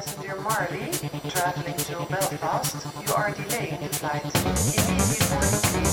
Passenger Marley, traveling to Belfast, you are delaying the flight. Immediate boarding please